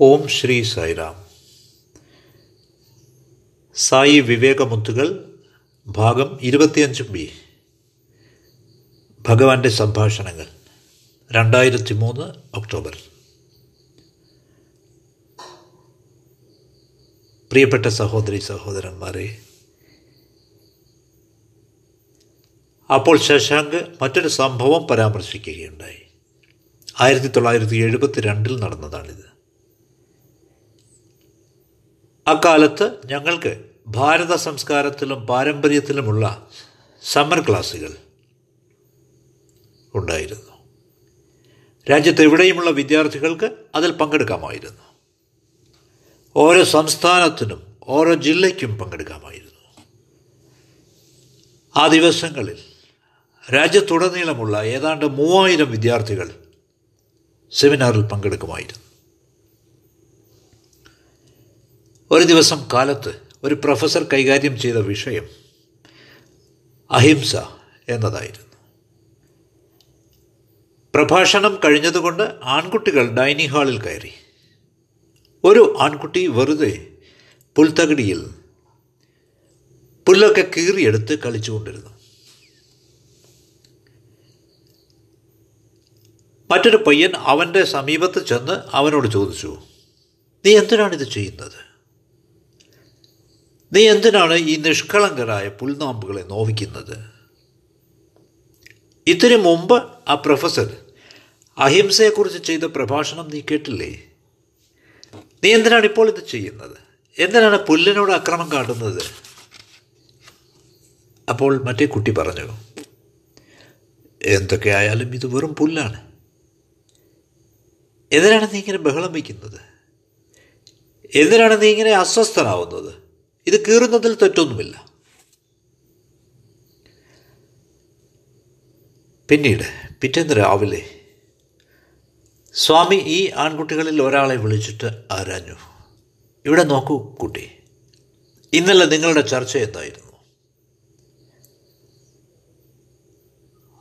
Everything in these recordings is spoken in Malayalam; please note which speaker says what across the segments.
Speaker 1: ഓം ശ്രീ സായിറാം. സായി വിവേകമുത്തുകൾ ഭാഗം ഇരുപത്തിയഞ്ചും ബി. ഭഗവാന്റെ സംഭാഷണങ്ങൾ രണ്ടായിരത്തി മൂന്ന് ഒക്ടോബർ. പ്രിയപ്പെട്ട സഹോദരി സഹോദരന്മാരെ അപ്പോൾ ശശാങ്ക് മറ്റൊരു സംഭവം പരാമർശിക്കുകയുണ്ടായി. ആയിരത്തി തൊള്ളായിരത്തി എഴുപത്തി രണ്ടിൽ നടന്നതാണിത്. അക്കാലത്ത് ഞങ്ങൾക്ക് ഭാരത സംസ്കാരത്തിലും പാരമ്പര്യത്തിലുമുള്ള സമ്മർ ക്ലാസ്സുകൾ ഉണ്ടായിരുന്നു. രാജ്യത്തെവിടെയുമുള്ള വിദ്യാർത്ഥികൾക്ക് അതിൽ പങ്കെടുക്കാമായിരുന്നു. ഓരോ സംസ്ഥാനത്തിനും ഓരോ ജില്ലയ്ക്കും പങ്കെടുക്കാമായിരുന്നു. ആ ദിവസങ്ങളിൽ രാജ്യത്തുടനീളമുള്ള ഏതാണ്ട് മൂവായിരം വിദ്യാർത്ഥികൾ സെമിനാറിൽ പങ്കെടുക്കുമായിരുന്നു. ഒരു ദിവസം കാലത്ത് ഒരു പ്രൊഫസർ കൈകാര്യം ചെയ്ത വിഷയം അഹിംസ എന്നതായിരുന്നു. പ്രഭാഷണം കഴിഞ്ഞതുകൊണ്ട് ആൺകുട്ടികൾ ഡൈനിങ് ഹാളിൽ കയറി. ഒരു ആൺകുട്ടി വെറുതെ പുൽത്തകിടിയിൽ പുല്ലൊക്കെ കീറിയെടുത്ത് കളിച്ചുകൊണ്ടിരുന്നു. മറ്റൊരു പയ്യൻ അവന്റെ സമീപത്ത് ചെന്ന് അവനോട് ചോദിച്ചു നീ എന്തിനാണിത് ചെയ്യുന്നത്? നീ എന്തിനാണ് ഈ നിഷ്കളങ്കരായ പുൽനാമ്പുകളെ നോവിക്കുന്നത്? ഇതിനു മുമ്പ് ആ പ്രൊഫസർ അഹിംസയെക്കുറിച്ച് ചെയ്ത പ്രഭാഷണം നീ കേട്ടില്ലേ? നീ എന്തിനാണ് ഇപ്പോൾ ഇത് ചെയ്യുന്നത്? എന്തിനാണ് പുല്ലിനോട് അക്രമം കാട്ടുന്നത്? അപ്പോൾ മറ്റേ കുട്ടി പറഞ്ഞു എന്തൊക്കെ ആയാലും ഇത് വെറും പുല്ലാണ്. എന്തിനാണ് നീ ഇങ്ങനെ ബഹളം വയ്ക്കുന്നത്? എന്തിനാണ് നീ ഇങ്ങനെ അസ്വസ്ഥനാവുന്നത്? ഇത് കീറുന്നതിൽ തെറ്റൊന്നുമില്ല. പിന്നീട് പിറ്റേന്ന് രാവിലെ സ്വാമി ഈ ആൺകുട്ടികളിൽ ഒരാളെ വിളിച്ചിട്ട് ആരാഞ്ഞു? ഇവിടെ നോക്കൂ കുട്ടി. ഇന്നലെ നിങ്ങളുടെ ചർച്ച എന്തായിരുന്നു?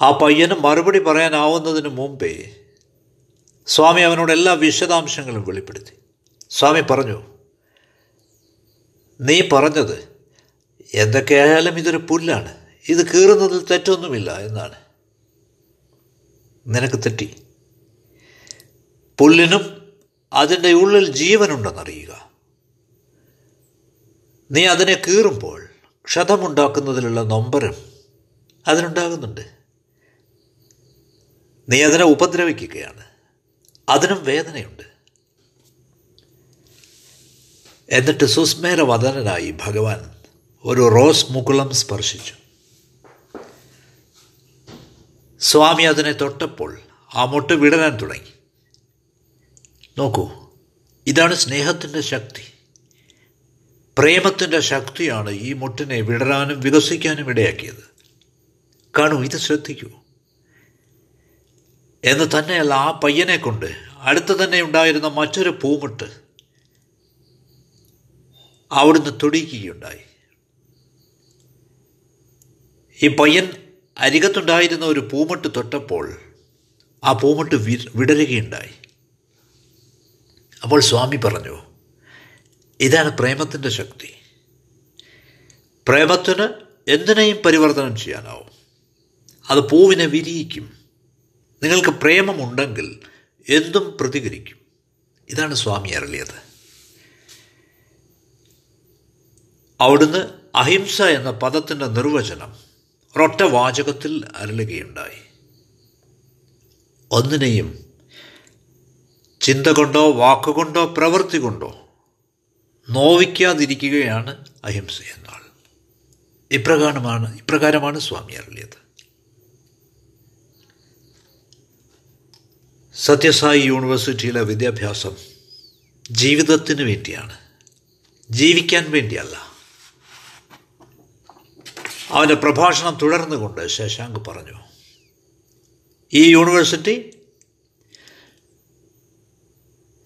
Speaker 1: ആ പയ്യന് മറുപടി പറയാനാവുന്നതിന് മുമ്പേ സ്വാമി അവനോട് എല്ലാ വിശദാംശങ്ങളും വെളിപ്പെടുത്തി. സ്വാമി പറഞ്ഞു നീ പറഞ്ഞത് എന്തൊക്കെയായാലും ഇതൊരു പുല്ലാണ്. ഇത് കീറുന്നതിൽ തെറ്റൊന്നുമില്ല എന്നാണ്. നിനക്ക് തെറ്റി. പുല്ലിനും അതിന്റെ ഉള്ളിൽ ജീവനുണ്ടെന്നറിയുക. നീ അതിനെ കീറുമ്പോൾ ക്ഷതമുണ്ടാക്കുന്നതിലുള്ള നൊമ്പരം അതിനുണ്ടാകുന്നുണ്ട്. നീ അതിനെ ഉപദ്രവിക്കുകയാണ്. അതിനും വേദനയുണ്ട്. എന്നിട്ട് സുസ്മേരവദനായി ഭഗവാൻ ഒരു റോസ് മുകുളം സ്പർശിച്ചു. സ്വാമി അതിനെ തൊട്ടപ്പോൾ ആ മുട്ട് വിടരാൻ തുടങ്ങി. നോക്കൂ ഇതാണ് സ്നേഹത്തിന്റെ ശക്തി. പ്രേമത്തിന്റെ ശക്തിയാണ് ഈ മുട്ടിനെ വിടരാനും വികസിക്കാനും ഇടയാക്കിയത്. കാണൂ ഇത് ശ്രദ്ധിക്കൂ. എന്ന് തന്നെയല്ല ആ പയ്യനെ കൊണ്ട് അടുത്ത് തന്നെ ഉണ്ടായിരുന്ന മറ്റൊരു പൂമുട്ട് അവിടുന്ന് തൊടിയുകയുണ്ടായി. ഈ പയ്യൻ അരികത്തുണ്ടായിരുന്ന ഒരു പൂമട്ട് തൊട്ടപ്പോൾ ആ പൂമട്ട് വി വിടരുകയുണ്ടായി. അപ്പോൾ സ്വാമി പറഞ്ഞു ഇതാണ് പ്രേമത്തിന്റെ ശക്തി. പ്രേമത്തിന് എന്തിനേയും പരിവർത്തനം ചെയ്യാനാവും. അത് പൂവിനെ വിരിയിക്കും. നിങ്ങൾക്ക് പ്രേമമുണ്ടെങ്കിൽ എന്തും പ്രതികരിക്കും. ഇതാണ് സ്വാമി അരളിയത്. അവിടുന്ന് അഹിംസ എന്ന പദത്തിന്റെ നിർവചനം ഒരൊറ്റ വാചകത്തിൽ അരളുകയുണ്ടായി. ഒന്നിനെയും ചിന്ത കൊണ്ടോ വാക്കുകൊണ്ടോ പ്രവൃത്തി കൊണ്ടോ നോവിക്കാതിരിക്കുകയാണ് അഹിംസ എന്നാൾ ഇപ്രകാരമാണ് ഇപ്രകാരമാണ് സ്വാമി അരളിയത്. സത്യസായി യൂണിവേഴ്സിറ്റിയിലെ വിദ്യാഭ്യാസം ജീവിതത്തിന് വേണ്ടിയാണ്. ജീവിക്കാൻ വേണ്ടിയല്ല. അവന്റെ പ്രഭാഷണം തുടർന്നുകൊണ്ട് ശശാങ്ക് പറഞ്ഞു ഈ യൂണിവേഴ്സിറ്റി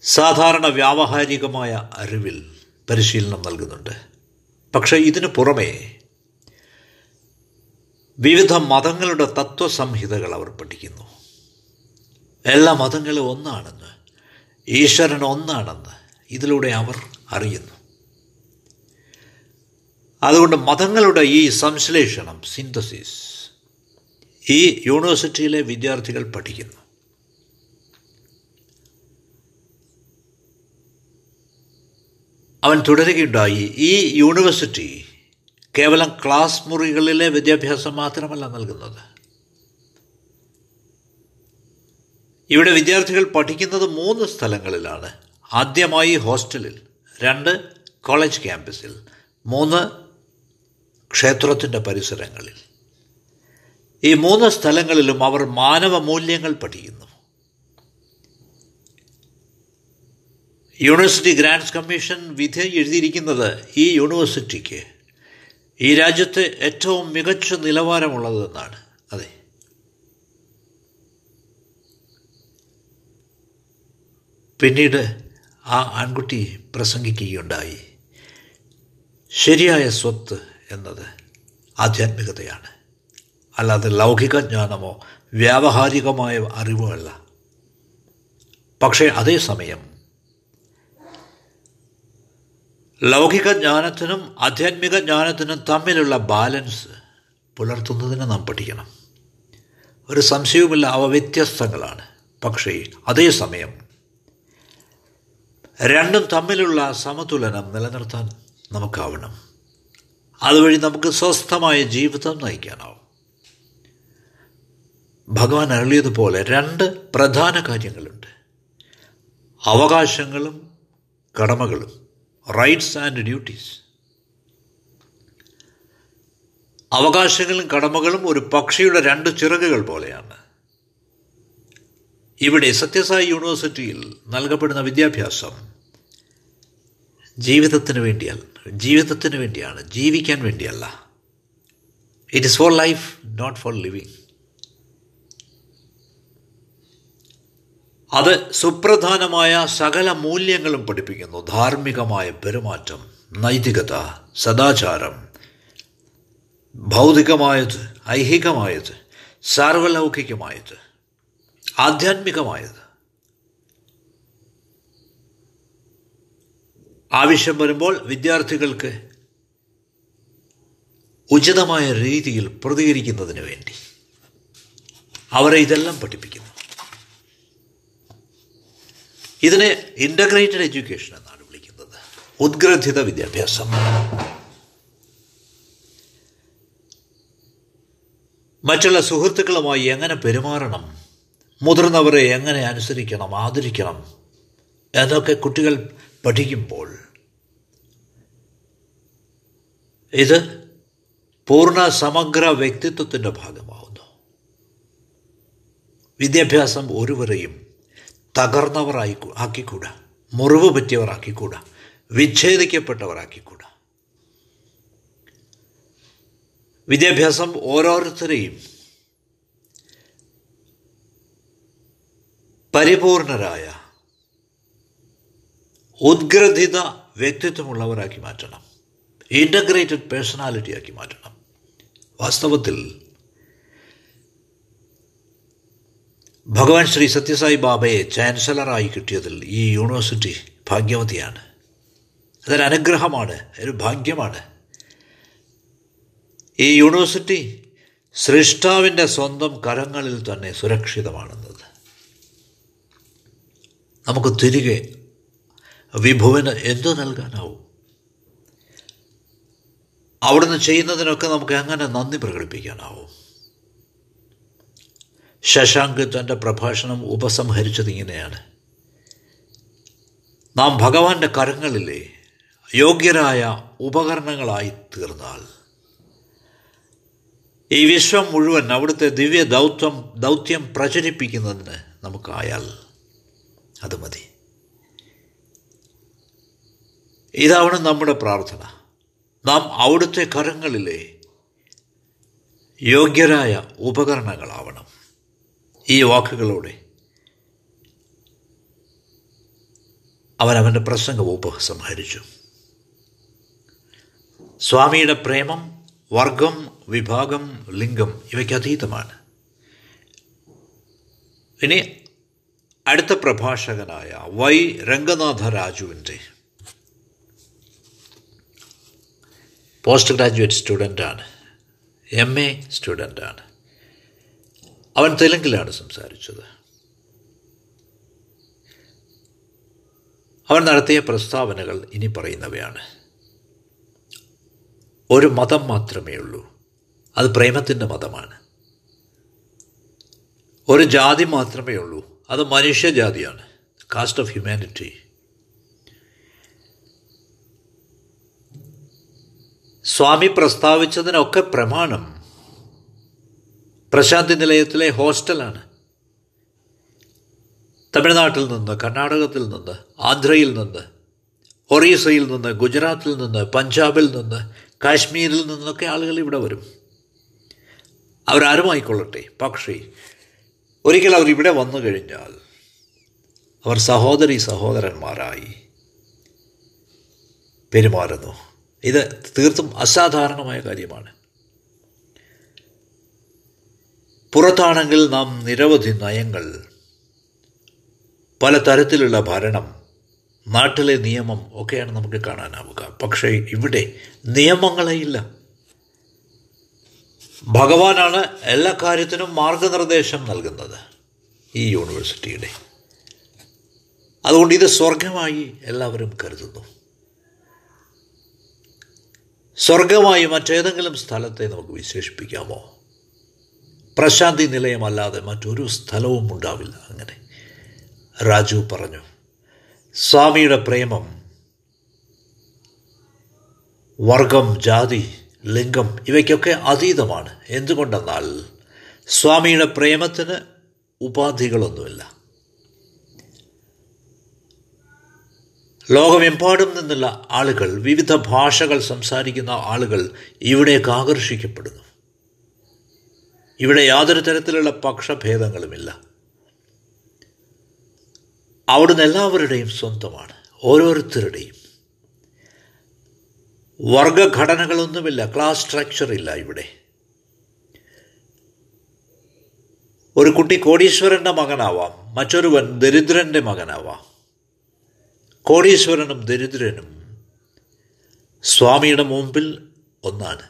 Speaker 1: സാധാരണ വ്യാവഹാരികമായ അറിവിൽ പരിശീലനം നൽകുന്നുണ്ട്. പക്ഷേ ഇതിനു പുറമേ വിവിധ മതങ്ങളുടെ തത്വസംഹിതകൾ അവർ പഠിക്കുന്നു. എല്ലാ മതങ്ങളും ഒന്നാണെന്ന് ഈശ്വരൻ ഒന്നാണെന്ന് ഇതിലൂടെ അവർ അറിയുന്നു. അതുകൊണ്ട് മതങ്ങളുടെ ഈ സംശ്ലേഷണം സിന്തസിസ് ഈ യൂണിവേഴ്സിറ്റിയിലെ വിദ്യാർത്ഥികൾ പഠിക്കുന്നു. അവൻ തുടരുകയുണ്ടായി ഈ യൂണിവേഴ്സിറ്റി കേവലം ക്ലാസ് മുറികളിലെ വിദ്യാഭ്യാസം മാത്രമല്ല നൽകുന്നത്. ഇവിടെ വിദ്യാർത്ഥികൾ പഠിക്കുന്നത് മൂന്ന് സ്ഥലങ്ങളിലാണ്. ആദ്യമായി ഹോസ്റ്റലിൽ രണ്ട് കോളേജ് ക്യാമ്പസിൽ മൂന്ന് ക്ഷേത്രത്തിന്റെ പരിസരങ്ങളിൽ. ഈ മൂന്ന് സ്ഥലങ്ങളിലും അവർ മാനവ മൂല്യങ്ങൾ പഠിക്കുന്നു. യൂണിവേഴ്സിറ്റി ഗ്രാൻഡ്സ് കമ്മീഷൻ വിധി എഴുതിയിരിക്കുന്നത് ഈ യൂണിവേഴ്സിറ്റിക്ക് ഈ രാജ്യത്തെ ഏറ്റവും മികച്ച നിലവാരമുള്ളതെന്നാണ് അതെ. പിന്നീട് ആ ആൺകുട്ടി പ്രസംഗിക്കുകയുണ്ടായി. ശരിയായ സ്വത്ത് എന്നത് ആധ്യാത്മികതയാണ്. അല്ലാതെ ലൗകിക ജ്ഞാനമോ വ്യാവഹാരികമായ അറിവോ അല്ല പക്ഷേ അതേസമയം ലൗകിക ജ്ഞാനത്തിനും ആധ്യാത്മിക ജ്ഞാനത്തിനും തമ്മിലുള്ള ബാലൻസ് പുലർത്തുന്നതിന് നാം പഠിക്കണം. ഒരു സംശയവുമില്ല അവ വ്യത്യസ്തങ്ങളാണ്. പക്ഷേ അതേസമയം രണ്ടും തമ്മിലുള്ള സമതുലനം നിലനിർത്താൻ നമുക്കാവണം. അതുവഴി നമുക്ക് സ്വസ്ഥമായ ജീവിതം നയിക്കാനാവും. ഭഗവാൻ അരുളിയതുപോലെ രണ്ട് പ്രധാന കാര്യങ്ങളുണ്ട്. അവകാശങ്ങളും കടമകളും റൈറ്റ്സ് ആൻഡ് ഡ്യൂട്ടീസ് അവകാശങ്ങളും കടമകളും ഒരു പക്ഷിയുടെ രണ്ട് ചിറകുകൾ പോലെയാണ്. ഇവിടെ സത്യസായി യൂണിവേഴ്സിറ്റിയിൽ നൽകപ്പെടുന്ന വിദ്യാഭ്യാസം ജീവിതത്തിന് വേണ്ടിയല്ല. ജീവിതത്തിന് വേണ്ടിയാണ്. ജീവിക്കാൻ വേണ്ടിയല്ല. It is for life not for living അത് സുപ്രധാനമായ സകല മൂല്യങ്ങളും പഠിപ്പിക്കുന്നു. ധാർമ്മികമായ പെരുമാറ്റം നൈതികത സദാചാരം. ഭൗതികമായത് ഐഹികമായത് സാർവലൗകികമായത് ആധ്യാത്മികമായത്. ആവശ്യം വരുമ്പോൾ വിദ്യാർത്ഥികൾക്ക് ഉചിതമായ രീതിയിൽ പ്രതികരിക്കുന്നതിന് വേണ്ടി അവരെ ഇതെല്ലാം പഠിപ്പിക്കുന്നു. ഇതിനെ ഇന്റഗ്രേറ്റഡ് എഡ്യൂക്കേഷൻ എന്നാണ് വിളിക്കുന്നത്. ഉദ്ഗ്രഥിത വിദ്യാഭ്യാസം. മറ്റുള്ള സുഹൃത്തുക്കളുമായി എങ്ങനെ പെരുമാറണം? മുതിർന്നവരെ എങ്ങനെ അനുസരിക്കണം? ആദരിക്കണം? എന്നൊക്കെ കുട്ടികൾ പഠിക്കുമ്പോൾ ഇത് പൂർണ സമഗ്ര വ്യക്തിത്വത്തിന്റെ ഭാഗമാവുന്നു. വിദ്യാഭ്യാസം ഒരുവരെയും തകർന്നവരായി ആക്കിക്കൂടാ. മുറിവ് വിച്ഛേദിക്കപ്പെട്ടവർ ആക്കിക്കൂടാ വിദ്യാഭ്യാസം ഓരോരുത്തരെയും പരിപൂർണരായ ഉദ്ഗ്രഥിത വ്യക്തിത്വമുള്ളവരാക്കി മാറ്റണം. ഇന്റഗ്രേറ്റഡ് പേഴ്സണാലിറ്റി ആക്കി മാറ്റണം. വാസ്തവത്തിൽ ഭഗവാൻ ശ്രീ സത്യസായി ബാബയെ ചാൻസലറായി കിട്ടിയതിൽ ഈ യൂണിവേഴ്സിറ്റി ഭാഗ്യവതിയാണ്. അതൊരു അനുഗ്രഹമാണ് ഒരു ഭാഗ്യമാണ്. ഈ യൂണിവേഴ്സിറ്റി സൃഷ്ടാവിന്റെ സ്വന്തം കരങ്ങളിൽ തന്നെ സുരക്ഷിതമാണെന്നത്. നമുക്ക് തിരികെ വിഭുവിന് എന്തു നൽകാനാവും? അവിടുന്ന് ചെയ്യുന്നതിനൊക്കെ നമുക്ക് എങ്ങനെ നന്ദി പ്രകടിപ്പിക്കാനാവും? ശശാങ്ക് തന്റെ പ്രഭാഷണം ഉപസംഹരിച്ചത് ഇങ്ങനെയാണ്. നാം ഭഗവാന്റെ കരങ്ങളിലെ യോഗ്യരായ ഉപകരണങ്ങളായി തീർന്നാൽ ഈ വിശ്വം മുഴുവൻ അവിടുത്തെ ദിവ്യ ദൗത്യം ദൗത്യം പ്രചരിപ്പിക്കുന്നതിന് നമുക്കായാൽ അത് മതി. ഇതാണ് നമ്മുടെ പ്രാർത്ഥന. നാം അവിടുത്തെ കരങ്ങളിലെ യോഗ്യരായ ഉപകരണങ്ങളാവണം. ഈ വാക്കുകളോടെ അവൻ അവന്റെ പ്രസംഗം ഉപസംഹരിച്ചു സ്വാമിയുടെ പ്രേമം വർഗം വിഭാഗം ലിംഗം ഇവയ്ക്ക് അതീതമാണ്. ഇനി അടുത്ത പ്രഭാഷകനായ വൈ രംഗനാഥ രാജുവിന്റെ പോസ്റ്റ് ഗ്രാജുവേറ്റ് സ്റ്റുഡന്റാണ് എം എ സ്റ്റുഡന്റാണ് അവൻ തെലുങ്കിലാണ് സംസാരിച്ചത്. അവൻ നടത്തിയ പ്രസ്താവനകൾ ഇനി പറയുന്നവയാണ്. ഒരു മതം മാത്രമേ ഉള്ളൂ. അത് പ്രേമത്തിന്റെ മതമാണ്. ഒരു ജാതി മാത്രമേ ഉള്ളൂ. അത് മനുഷ്യജാതിയാണ്. കാസ്റ്റ് ഓഫ് ഹ്യൂമാനിറ്റി സ്വാമി പ്രസ്താവിച്ചതിനൊക്കെ പ്രമാണം. പ്രശാന്തി നിലയത്തിലെ ഹോസ്റ്റലാണ്. തമിഴ്നാട്ടിൽ നിന്ന് കർണാടകത്തിൽ നിന്ന് ആന്ധ്രയിൽ നിന്ന് ഒറീസയിൽ നിന്ന് ഗുജറാത്തിൽ നിന്ന് പഞ്ചാബിൽ നിന്ന് കാശ്മീരിൽ നിന്നൊക്കെ ആളുകൾ ഇവിടെ വരും. അവരാരുമായിക്കൊള്ളട്ടെ? പക്ഷേ ഒരിക്കൽ അവർ ഇവിടെ വന്നു കഴിഞ്ഞാൽ അവർ സഹോദരി സഹോദരന്മാരായി പെരുമാറുന്നു. ഇത് തീർത്തും അസാധാരണമായ കാര്യമാണ്. പുറത്താണെങ്കിൽ നാം നിരവധി നയങ്ങൾ പല തരത്തിലുള്ള ഭരണം നാട്ടിലെ നിയമം ഒക്കെയാണ് നമുക്ക് കാണാനാവുക. പക്ഷേ ഇവിടെ നിയമങ്ങളെ ഇല്ല ഭഗവാനാണ് എല്ലാ കാര്യത്തിനും മാർഗനിർദ്ദേശം നൽകുന്നത് ഈ യൂണിവേഴ്സിറ്റിയുടെ. അതുകൊണ്ട് ഇത് സ്വർഗമായി എല്ലാവരും കരുതുന്നു. സ്വർഗമായി മറ്റേതെങ്കിലും സ്ഥലത്തെ നമുക്ക് വിശേഷിപ്പിക്കാമോ? പ്രശാന്തി നിലയമല്ലാതെ മറ്റൊരു സ്ഥലവും ഉണ്ടാവില്ല. അങ്ങനെ രാജു പറഞ്ഞു സ്വാമിയുടെ പ്രേമം വർഗം ജാതി ലിംഗം ഇവയ്ക്കൊക്കെ അതീതമാണ്. എന്തുകൊണ്ടെന്നാൽ സ്വാമിയുടെ പ്രേമത്തിന് ഉപാധികളൊന്നുമില്ല. ലോകമെമ്പാടും നിന്നുള്ള ആളുകൾ വിവിധ ഭാഷകൾ സംസാരിക്കുന്ന ആളുകൾ ഇവിടേക്ക് ആകർഷിക്കപ്പെടുന്നു. ഇവിടെ യാതൊരു തരത്തിലുള്ള പക്ഷഭേദങ്ങളുമില്ല. അവിടുന്ന് എല്ലാവരുടെയും സ്വന്തമാണ് ഓരോരുത്തരുടെയും. വർഗഘടനകളൊന്നുമില്ല ക്ലാസ് സ്ട്രക്ചർ ഇല്ല ഇവിടെ. ഒരു കുട്ടി കോടീശ്വരന്റെ മകനാവാം മറ്റൊരുവൻ ദരിദ്രന്റെ മകനാവാം. കോടീശ്വരനും ദരിദ്രനും സ്വാമിയുടെ മുമ്പിൽ ഒന്നാണ്.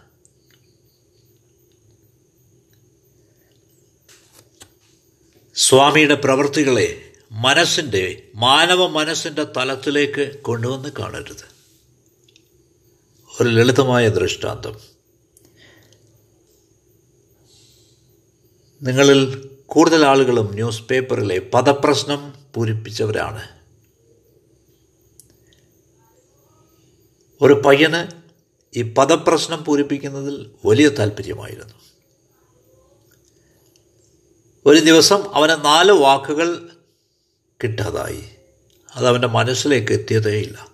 Speaker 1: സ്വാമിയുടെ പ്രവൃത്തികളെ മനസ്സിന്റെ മാനവ മനസ്സിന്റെ തലത്തിലേക്ക് കൊണ്ടുവന്ന് കാണരുത്. ഒരു ലളിതമായ ദൃഷ്ടാന്തം. നിങ്ങളിൽ കൂടുതൽ ആളുകളും ന്യൂസ് പേപ്പറിലെ പദപ്രശ്നം പൂരിപ്പിച്ചവരാണ്. ഒരു പയ്യന് ഈ പദപ്രശ്നം പൂരിപ്പിക്കുന്നതിൽ വലിയ താല്പര്യമായിരുന്നു. ഒരു ദിവസം അവന് നാല് വാക്കുകൾ കിട്ടാതായി. അത് അവന്റെ മനസ്സിലേക്ക് എത്തിയതേയില്ല.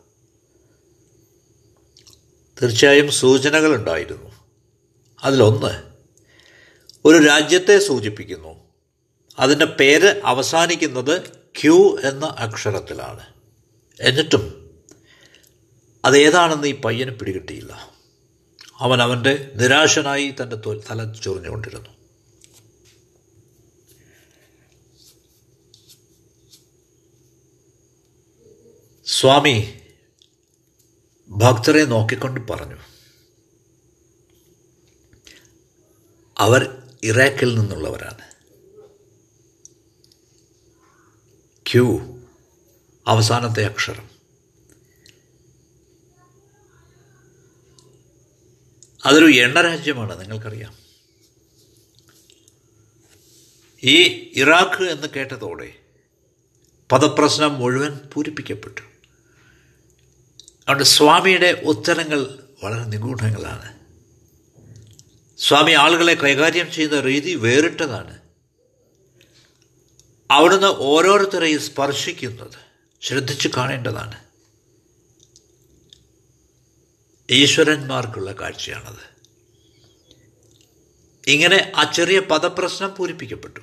Speaker 1: തീർച്ചയായും സൂചനകളുണ്ടായിരുന്നു അതിലൊന്ന് ഒരു രാജ്യത്തെ സൂചിപ്പിക്കുന്നു. അതിന്റെ പേര് അവസാനിക്കുന്നത് ക്യൂ എന്ന അക്ഷരത്തിലാണ്. എന്നിട്ടും അതേതാണെന്ന് ഈ പയ്യന് പിടികിട്ടിയില്ല. അവൻ അവന്റെ നിരാശനായി തന്റെ തല ചൊറിഞ്ഞുകൊണ്ടിരുന്നു. സ്വാമി ഭക്തരെ നോക്കിക്കൊണ്ട് പറഞ്ഞു. അവർ ഇറാഖിൽ നിന്നുള്ളവരാണ്. ക്യൂ അവസാനത്തെ അക്ഷരം. അതൊരു എണ്ണരാജ്യമാണ് നിങ്ങൾക്കറിയാം. ഈ ഇറാഖ് എന്ന് കേട്ടതോടെ പദപ്രശ്നം മുഴുവൻ പൂരിപ്പിക്കപ്പെട്ടു. അതുകൊണ്ട് സ്വാമിയുടെ ഉത്തരങ്ങൾ വളരെ നിഗൂഢങ്ങളാണ്. സ്വാമി ആളുകളെ കൈകാര്യം ചെയ്യുന്ന രീതി വേറിട്ടതാണ്. അവിടുന്ന് ഓരോരുത്തരെയും സ്പർശിക്കുന്നത് ശ്രദ്ധിച്ചു കാണേണ്ടതാണ്. ഈശ്വരന്മാർക്കുള്ള കാഴ്ചയാണത്. ഇങ്ങനെ ആ ചെറിയ പദപ്രശ്നം പൂരിപ്പിക്കപ്പെട്ടു.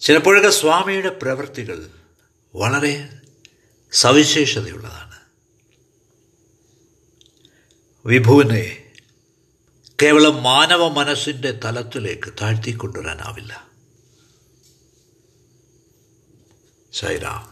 Speaker 1: ചിലപ്പോഴൊക്കെ സ്വാമിയുടെ പ്രവൃത്തികൾ വളരെ സവിശേഷതയുള്ളതാണ്. വിഭുവിനെ കേവലം മാനവ മനസ്സിന്റെ തലത്തിലേക്ക് താഴ്ത്തിക്കൊണ്ടുവരാനാവില്ല. സൈറാം